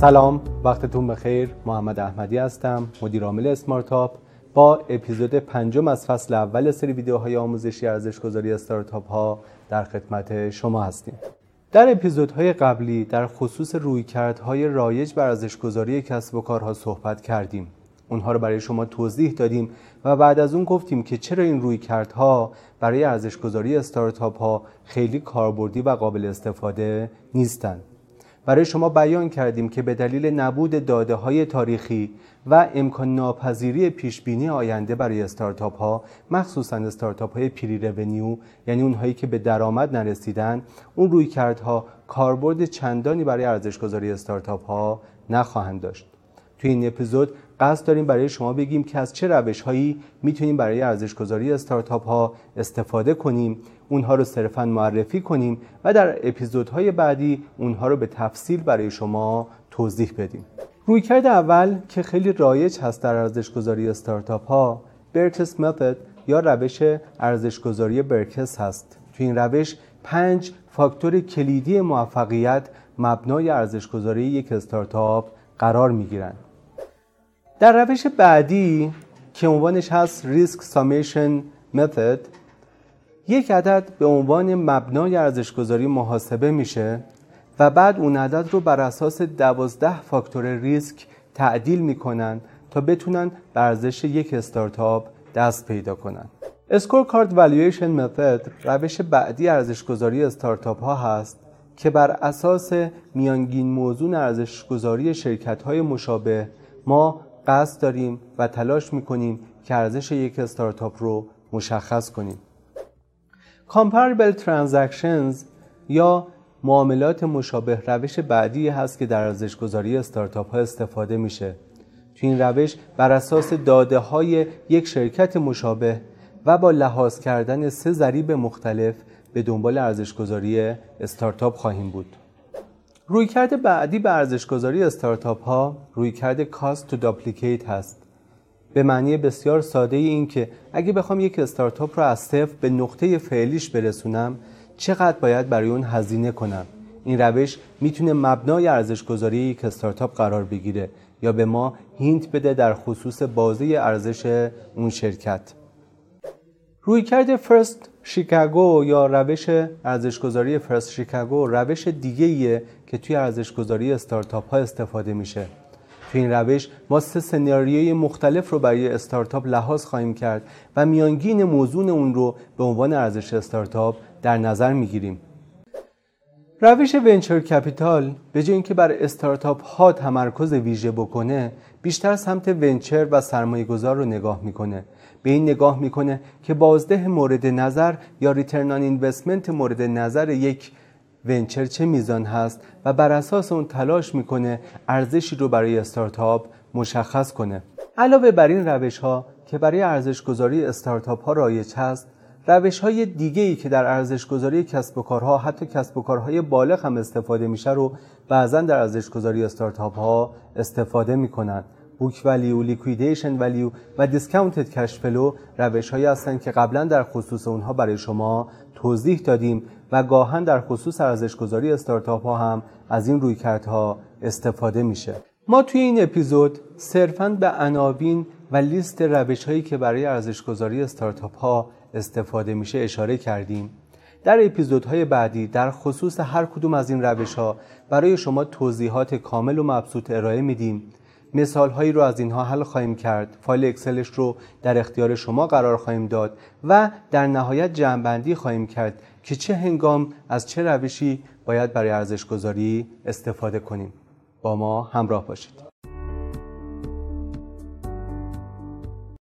سلام وقتتون بخیر. محمد احمدی هستم مدیر عامل اسمارتاپ. با اپیزود پنجم از فصل اول سری ویدیوهای آموزشی ارزشگذاری استارتاپ ها در خدمت شما هستیم. در اپیزودهای قبلی در خصوص رویکردهای رایج بر ارزشگذاری کسب و کارها صحبت کردیم. اونها رو برای شما توضیح دادیم و بعد از اون گفتیم که چرا این رویکردها برای ارزشگذاری استارتاپ ها خیلی کاربردی و قابل استفاده نیستند برای شما بیان کردیم که به دلیل نبود داده های تاریخی و امکان ناپذیری پیش بینی آینده برای استارتاپ ها مخصوصا استارتاپ های پری رونیو یعنی اونهایی که به درآمد نرسیدن اون روی کردها کاربرد چندانی برای ارزشگذاری استارتاپ ها نخواهند داشت. توی این اپیزود قصد داریم برای شما بگیم که از چه روش هایی می‌تونیم برای ارزشگذاری استارتاپ ها استفاده کنیم اونها رو صرفا معرفی کنیم و در اپیزودهای بعدی اونها رو به تفصیل برای شما توضیح بدیم. رویکرد اول که خیلی رایج هست در ارزشگذاری استارتاپ ها برکس متد یا روش ارزشگذاری برکس هست. تو این روش پنج فاکتور کلیدی موفقیت مبنای ارزشگذاری یک استارتاپ قرار می گیرند در روش بعدی که عنوانش هست Risk Summation Method یک عدد به عنوان مبنای ارزشگذاری محاسبه میشه و بعد اون عدد رو بر اساس دوازده فاکتور ریسک تعدیل می‌کنن تا بتونن به ارزش یک استارتاپ دست پیدا کنن. Scorecard Valuation Method روش بعدی ارزشگذاری استارتاپ ها هست که بر اساس میانگین موزون ارزشگذاری شرکت های مشابه ما قصد داریم و تلاش می‌کنیم که ارزش یک استارتاپ رو مشخص کنیم. Comparable Transactions یا معاملات مشابه روش بعدی هست که در ارزشگذاری استارتاپ ها استفاده میشه. تو این روش بر اساس داده های یک شرکت مشابه و با لحاظ کردن سه ضریب مختلف به دنبال ارزشگذاری استارتاپ خواهیم بود. رویکرد بعدی به ارزشگذاری استارتاپ ها رویکرد Cost to Duplicate هست. به معنی بسیار ساده این که اگه بخوام یک استارتاپ رو از صفر به نقطه فعلیش برسونم چقدر باید برای اون هزینه کنم؟ این روش می‌تونه مبنای ارزشگذاری یک استارتاپ قرار بگیره یا به ما hint بده در خصوص بازه ارزش اون شرکت. رویکرد First Chicago یا روش ارزشگذاری First Chicago روش دیگه ایه که توی ارزشگذاری استارتاپ ها استفاده میشه. توی این روش ما سه سناریوی مختلف رو برای استارتاپ لحاظ خواهیم کرد و میانگین موزون اون رو به عنوان ارزش استارتاپ در نظر می‌گیریم. روش Venture Capital به جای اینکه بر استارتاپ ها تمرکز ویژه بکنه بیشتر سمت venture و سرمایه گذار رو نگاه می‌کنه. به این نگاه می‌کنه که بازده مورد نظر یا ریترنان اینوستمنت مورد نظر یک ونچر چه میزان هست و بر اساس اون تلاش می‌کنه ارزشی رو برای استارتاپ مشخص کنه. علاوه بر این روش ها که برای ارزش گذاری استارتاپ ها رایج هست روش های دیگه ای که در ارزش گذاری کسب و کارها حتی کسب و کارهای بالغ هم استفاده میشه رو بعضا در ارزش گذاری استارتاپ ها استفاده می‌کنن. Book Value، Liquidation Value و Discounted Cash Flow روش هایی هستند که قبلا در خصوص اونها برای شما توضیح دادیم و گاها در خصوص ارزشگذاری استارتاپ ها هم از این رویکردها استفاده میشه. ما توی این اپیزود صرفا به عناوین و لیست روش هایی که برای ارزشگذاری استارتاپ ها استفاده میشه اشاره کردیم. در اپیزودهای بعدی در خصوص هر کدوم از این روش ها برای شما توضیحات کامل و مبسوط ارائه میدیم. مثال هایی رو از اینها حل خواهیم کرد. فایل اکسلش رو در اختیار شما قرار خواهیم داد و در نهایت جمعبندی خواهیم کرد که چه هنگام از چه روشی باید برای ارزش گذاری استفاده کنیم. با ما همراه باشید.